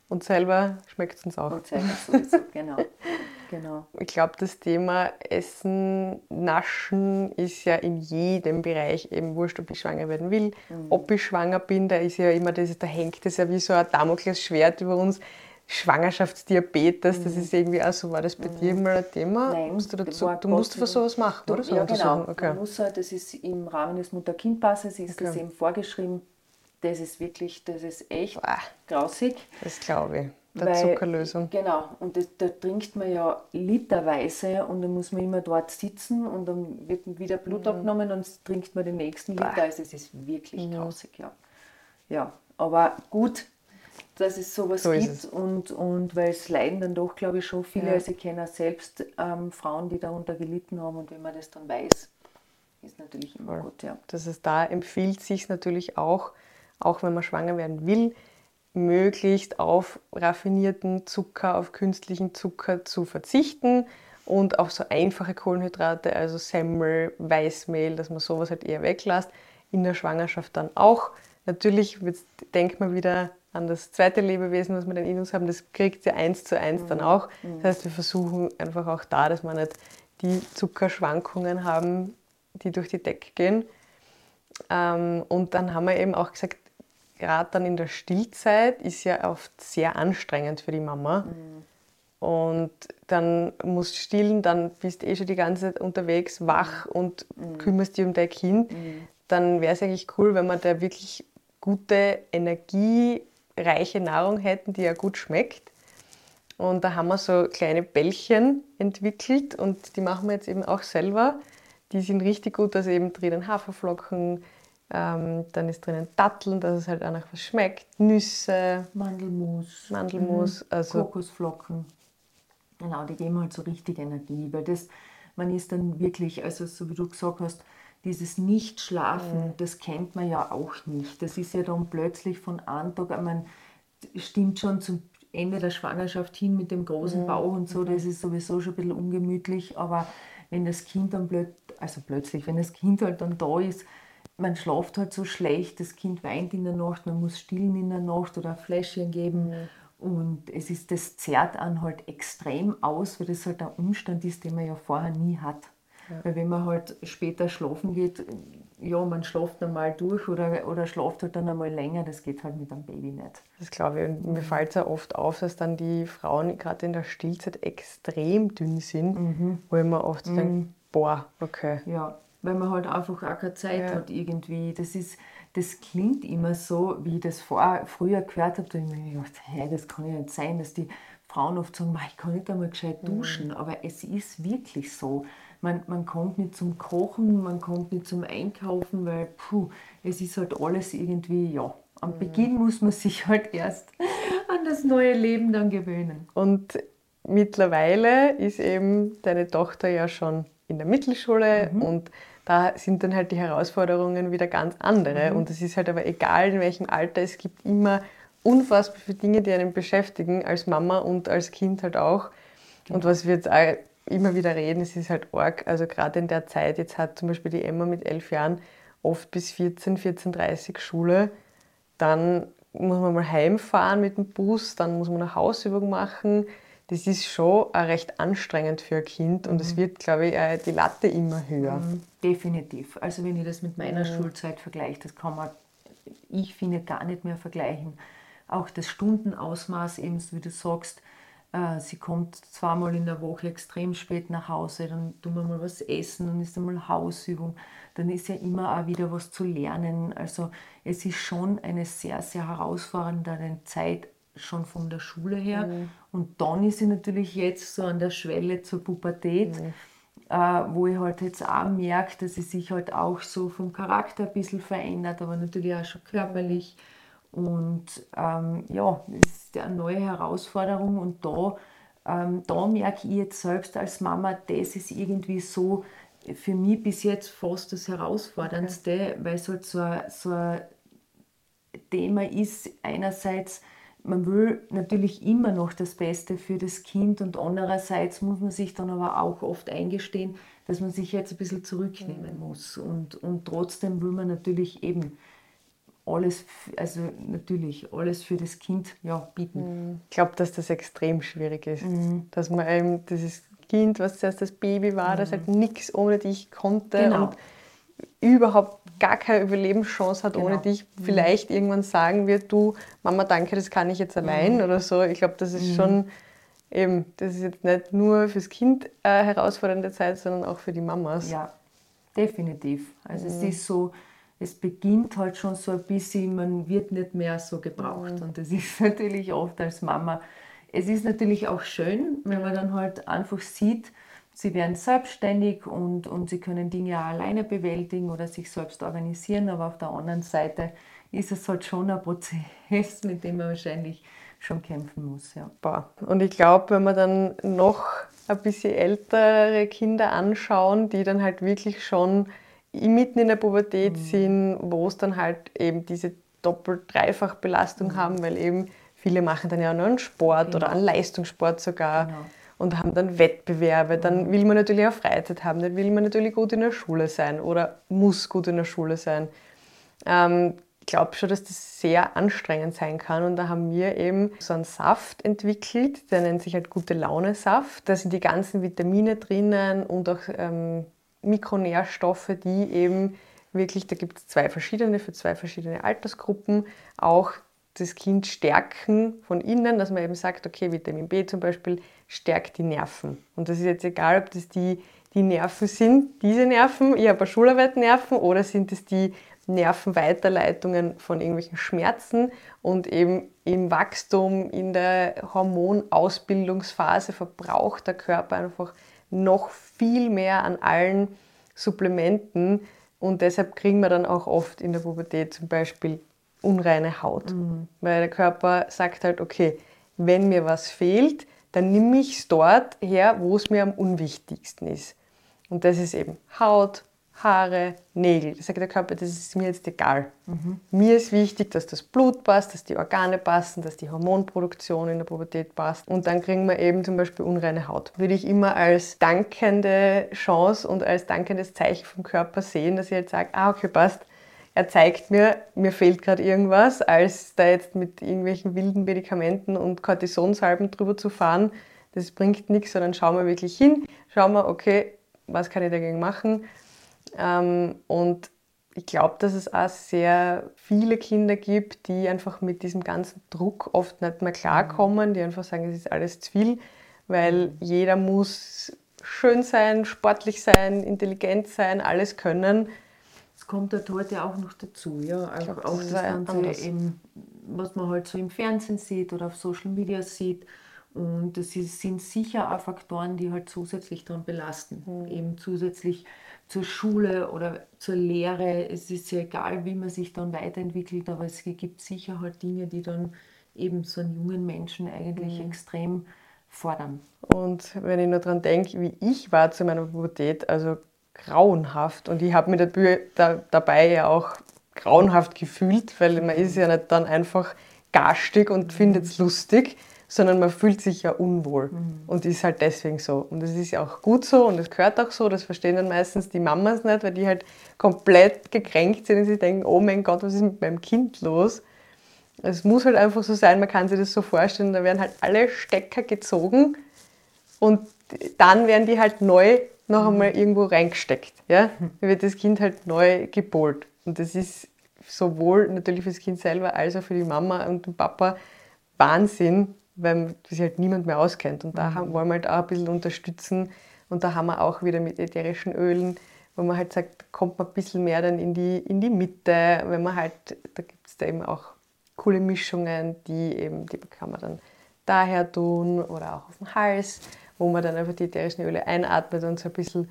Und selber schmeckt es uns auch. Und selber sowieso, genau. genau. Ich glaube, das Thema Essen, Naschen ist ja in jedem Bereich eben wurscht, ob ich schwanger werden will, Mhm. ob ich schwanger bin, da ist ja immer das, da hängt das ja wie so ein Damoklesschwert über uns. Schwangerschaftsdiabetes, das ist irgendwie auch so, war das bei dir mal ein Thema? Mhm. Nein, musst du, das dazu, du musst für sowas machen, Du, oder? So ja, genau. Okay. Man muss halt, das ist im Rahmen des Mutter-Kind-Passes, ist das Okay. eben vorgeschrieben. Das ist wirklich, das ist echt Boah. grausig. Das glaube ich. Der Weil- Zuckerlösung. Genau, und das, da trinkt man ja literweise und dann muss man immer dort sitzen und dann wird wieder Blut abgenommen und trinkt man den nächsten Liter. Mhm. Also es ist wirklich grausig, ja. Ja, aber gut, dass es sowas So gibt es. und, und weil es leiden dann doch, glaube ich, schon viele. Ja. Also ich kenne selbst ähm, Frauen, die darunter gelitten haben und wenn man das dann weiß, ist natürlich immer Voll. gut, ja. Das heißt, da empfiehlt sich natürlich auch, auch wenn man schwanger werden will, möglichst auf raffinierten Zucker, auf künstlichen Zucker zu verzichten und auf so einfache Kohlenhydrate, also Semmel, Weißmehl, dass man sowas halt eher weglässt. In der Schwangerschaft dann auch. Natürlich denkt man wieder an das zweite Lebewesen, was wir dann in uns haben, das kriegt ja eins zu eins dann auch. Das heißt, wir versuchen einfach auch da, dass wir nicht die Zuckerschwankungen haben, die durch die Decke gehen. Ähm, und dann haben wir eben auch gesagt, gerade dann in der Stillzeit ist ja oft sehr anstrengend für die Mama. Und dann musst du stillen, dann bist du eh schon die ganze Zeit unterwegs, wach und kümmerst dich um dein Kind. Dann wäre es eigentlich cool, wenn wir da wirklich gute, energiereiche Nahrung hätten, die ja gut schmeckt. Und da haben wir so kleine Bällchen entwickelt und die machen wir jetzt eben auch selber. Die sind richtig gut, also eben drinnen Haferflocken, ähm, dann ist drinnen Datteln, dass es halt auch nach was schmeckt, Nüsse, Mandelmus, Mandelmus, also Kokosflocken. Genau, die geben halt so richtig Energie, weil das, man ist dann wirklich, also so wie du gesagt hast, dieses Nicht-Schlafen, das kennt man ja auch nicht. Das ist ja dann plötzlich von einem Tag, ich meine, stimmt schon zum Ende der Schwangerschaft hin mit dem großen Bauch und so, das ist sowieso schon ein bisschen ungemütlich, aber wenn das Kind dann plötzlich, also plötzlich, wenn das Kind halt dann da ist, man schlaft halt so schlecht, das Kind weint in der Nacht, man muss stillen in der Nacht oder ein Fläschchen geben. Und es ist, das zerrt an halt extrem aus, weil das halt ein Umstand ist, den man ja vorher nie hat. Weil wenn man halt später schlafen geht, ja, man schlaft einmal durch oder, oder schlaft halt dann einmal länger, das geht halt mit einem Baby nicht. das glaube ich. Und mir fällt es ja oft auf, dass dann die Frauen gerade in der Stillzeit extrem dünn sind, wo ich mir oft denke, boah, okay. Ja, weil man halt einfach auch keine Zeit Ja. hat irgendwie. Das ist, das klingt immer so, wie ich das vor, früher gehört habe, da habe ich mir gedacht, hey, das kann ja nicht sein, dass die Frauen oft sagen, "Mei, ich kann nicht einmal gescheit duschen. Aber es ist wirklich so. Man, man kommt nicht zum Kochen, man kommt nicht zum Einkaufen, weil puh, es ist halt alles irgendwie, ja. Am Beginn muss man sich halt erst an das neue Leben dann gewöhnen. Und mittlerweile ist eben deine Tochter ja schon in der Mittelschule und da sind dann halt die Herausforderungen wieder ganz andere. Und es ist halt aber egal, in welchem Alter, es gibt immer unfassbar viele Dinge, die einen beschäftigen, als Mama und als Kind halt auch. Und was wir jetzt auch immer wieder reden, es ist halt arg, also gerade in der Zeit, jetzt hat zum Beispiel die Emma mit elf Jahren oft bis 14, 14.30 Schule, dann muss man mal heimfahren mit dem Bus, dann muss man eine Hausübung machen. Das ist schon recht anstrengend für ein Kind und es wird, glaube ich, die Latte immer höher. Definitiv. Also wenn ich das mit meiner Schulzeit vergleiche, das kann man, ich finde, gar nicht mehr vergleichen. Auch das Stundenausmaß, eben so wie du sagst, äh, sie kommt zweimal in der Woche extrem spät nach Hause, dann tun wir mal was essen, dann ist einmal Hausübung, dann ist ja immer auch wieder was zu lernen. Also es ist schon eine sehr, sehr herausfordernde Zeit schon von der Schule her. Mhm. Und dann ist sie natürlich jetzt so an der Schwelle zur Pubertät, mhm. äh, wo ich halt jetzt auch merke, dass sie sich halt auch so vom Charakter ein bisschen verändert, aber natürlich auch schon körperlich. Und ähm, ja, das ist eine neue Herausforderung und da, ähm, da merke ich jetzt selbst als Mama, das ist irgendwie so für mich bis jetzt fast das Herausforderndste, okay. weil es halt so ein, so ein Thema ist, einerseits, man will natürlich immer noch das Beste für das Kind und andererseits muss man sich dann aber auch oft eingestehen, dass man sich jetzt ein bisschen zurücknehmen mhm. muss. Und, und trotzdem will man natürlich eben alles, also natürlich alles für das Kind ja, bieten. Mhm. Ich glaube, dass das extrem schwierig ist. Mhm. Dass man eben dieses Kind, was zuerst das Baby war, mhm. das halt nichts ohne dich konnte genau. und überhaupt gar keine Überlebenschance hat genau. ohne dich, mhm. vielleicht mhm. irgendwann sagen wird, du, Mama, danke, das kann ich jetzt allein mhm. oder so. Ich glaube, das ist mhm. schon eben, das ist jetzt nicht nur fürs Kind eine herausfordernde Zeit, sondern auch für die Mamas. Ja, definitiv. Also es mhm. ist so, es beginnt halt schon so ein bisschen, man wird nicht mehr so gebraucht. Und das ist natürlich oft als Mama, es ist natürlich auch schön, wenn man dann halt einfach sieht, Sie werden selbstständig und, und sie können Dinge auch alleine bewältigen oder sich selbst organisieren, aber auf der anderen Seite ist es halt schon ein Prozess, mit dem man wahrscheinlich schon kämpfen muss. Ja. Und ich glaube, wenn man dann noch ein bisschen ältere Kinder anschauen, die dann halt wirklich schon mitten in der Pubertät mhm. sind, wo es dann halt eben diese Doppel-Dreifach-Belastung mhm. haben, weil eben viele machen dann ja noch einen Sport genau. oder einen Leistungssport sogar. Genau und haben dann Wettbewerbe. Dann will man natürlich auch Freizeit haben, dann will man natürlich gut in der Schule sein oder muss gut in der Schule sein. Ähm, ich glaube schon, dass das sehr anstrengend sein kann und da haben wir eben so einen Saft entwickelt, der nennt sich halt gute Laune Saft. Da sind die ganzen Vitamine drinnen und auch ähm, Mikronährstoffe, die eben wirklich, da gibt es zwei verschiedene für zwei verschiedene Altersgruppen, auch das Kind stärken von innen, dass man eben sagt, okay, Vitamin B zum Beispiel stärkt die Nerven. Und das ist jetzt egal, ob das die, die Nerven sind, diese Nerven, ich habe eine Schularbeitnerven, oder sind es die Nervenweiterleitungen von irgendwelchen Schmerzen und eben im Wachstum, in der Hormonausbildungsphase verbraucht der Körper einfach noch viel mehr an allen Supplementen und deshalb kriegen wir dann auch oft in der Pubertät zum Beispiel unreine Haut. Mhm. Weil der Körper sagt halt, okay, wenn mir was fehlt, dann nehme ich es dort her, wo es mir am unwichtigsten ist. Und das ist eben Haut, Haare, Nägel. Da sagt der Körper, das ist mir jetzt egal. Mhm. Mir ist wichtig, dass das Blut passt, dass die Organe passen, dass die Hormonproduktion in der Pubertät passt. Und dann kriegen wir eben zum Beispiel unreine Haut. Würde ich immer als dankende Chance und als dankendes Zeichen vom Körper sehen, dass ich jetzt sage, ah, okay, passt er zeigt mir, mir fehlt gerade irgendwas, als da jetzt mit irgendwelchen wilden Medikamenten und Cortisonsalben drüber zu fahren. Das bringt nichts, sondern schauen wir wirklich hin, schauen wir, okay, was kann ich dagegen machen? Ähm, und ich glaube, dass es auch sehr viele Kinder gibt, die einfach mit diesem ganzen Druck oft nicht mehr klarkommen, die einfach sagen, es ist alles zu viel, weil jeder muss schön sein, sportlich sein, intelligent sein, alles können. Es kommt dort heute auch noch dazu, ja. Auch, glaub, auch das, das Ganze, eben, was man halt so im Fernsehen sieht oder auf Social Media sieht. Und das ist, sind sicher auch Faktoren, die halt zusätzlich dann belasten. Mhm. Eben zusätzlich zur Schule oder zur Lehre. Es ist ja egal, wie man sich dann weiterentwickelt, aber es gibt sicher halt Dinge, die dann eben so einen jungen Menschen eigentlich mhm. extrem fordern. Und wenn ich nur daran denke, wie ich war zu meiner Pubertät, also grauenhaft. Und ich habe mich da, da, dabei ja auch grauenhaft gefühlt, weil man ist ja nicht dann einfach garstig und mhm. findet es lustig, sondern man fühlt sich ja unwohl mhm. und ist halt deswegen so. Und das ist ja auch gut so und es gehört auch so, das verstehen dann meistens die Mamas nicht, weil die halt komplett gekränkt sind und sich denken, oh mein Gott, was ist mit meinem Kind los? Es muss halt einfach so sein, man kann sich das so vorstellen, da werden halt alle Stecker gezogen und dann werden die halt neu noch einmal irgendwo reingesteckt. Ja? Dann wird das Kind halt neu gebohrt. Und das ist sowohl natürlich für das Kind selber als auch für die Mama und den Papa Wahnsinn, weil sich halt niemand mehr auskennt. Und da mhm. wollen wir halt auch ein bisschen unterstützen. Und da haben wir auch wieder mit ätherischen Ölen, wo man halt sagt, kommt man ein bisschen mehr dann in die, in die Mitte, wenn man halt, da gibt es da eben auch coole Mischungen, die eben, die kann man dann daher tun oder auch auf dem Hals, wo man dann einfach die ätherischen Öle einatmet und so ein bisschen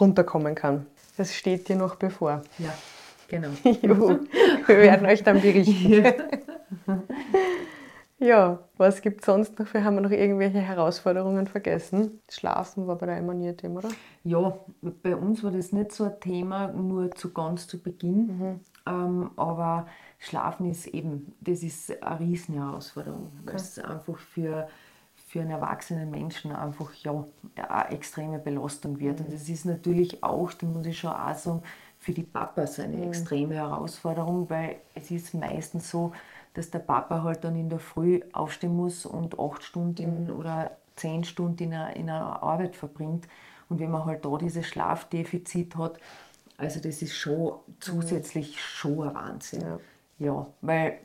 runterkommen kann. Das steht dir noch bevor. Ja, genau. jo, wir werden euch dann berichten. ja, was gibt es sonst noch? Wir haben noch irgendwelche Herausforderungen vergessen. Schlafen war bei der ein Thema, oder? Ja, bei uns war das nicht so ein Thema, nur zu ganz zu Beginn. Mhm. Ähm, aber Schlafen ist eben, das ist eine riesen Herausforderung, okay. weil es einfach für, für einen erwachsenen Menschen einfach ja, eine extreme Belastung wird. Mhm. Und das ist natürlich auch, da muss ich schon auch sagen, für die Papas eine mhm. extreme Herausforderung, weil es ist meistens so, dass der Papa halt dann in der Früh aufstehen muss und acht Stunden mhm. oder zehn Stunden in einer, in einer Arbeit verbringt. Und wenn man halt da dieses Schlafdefizit hat, also das ist schon zusätzlich schon ein Wahnsinn. Ja, ja weil,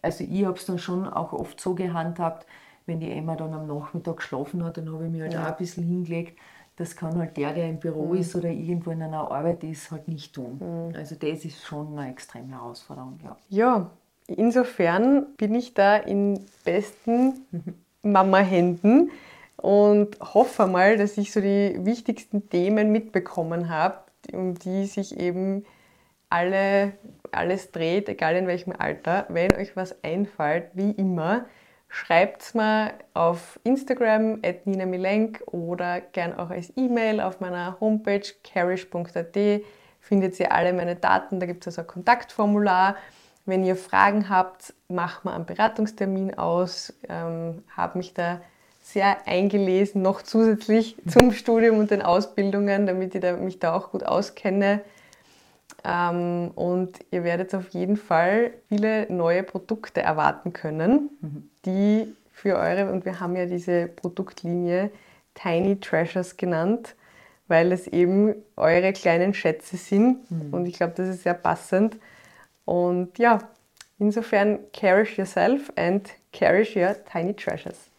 also ich habe es dann schon auch oft so gehandhabt, wenn die Emma dann am Nachmittag geschlafen hat, dann habe ich mich halt ja. auch ein bisschen hingelegt. Das kann halt der, der im Büro mhm. ist oder irgendwo in einer Arbeit ist, halt nicht tun. Mhm. Also das ist schon eine extreme Herausforderung, ja. Ja, insofern bin ich da in besten mhm. Mama-Händen und hoffe mal, dass ich so die wichtigsten Themen mitbekommen habe, um die sich eben alle, alles dreht, egal in welchem Alter. Wenn euch was einfällt, wie immer, schreibt es mir auf Instagram at Nina Milenk oder gern auch als E-Mail auf meiner Homepage carish.at findet ihr alle meine Daten. Da gibt es also ein Kontaktformular. Wenn ihr Fragen habt, macht mal einen Beratungstermin aus. Ähm, habe mich da sehr eingelesen, noch zusätzlich zum Studium und den Ausbildungen, damit ich mich da auch gut auskenne. Ähm, und ihr werdet auf jeden Fall viele neue Produkte erwarten können, mhm. die für eure, und wir haben ja diese Produktlinie Tiny Treasures genannt, weil es eben eure kleinen Schätze sind. Mhm. Und ich glaube, das ist sehr passend. Und ja, insofern cherish yourself and cherish your tiny treasures.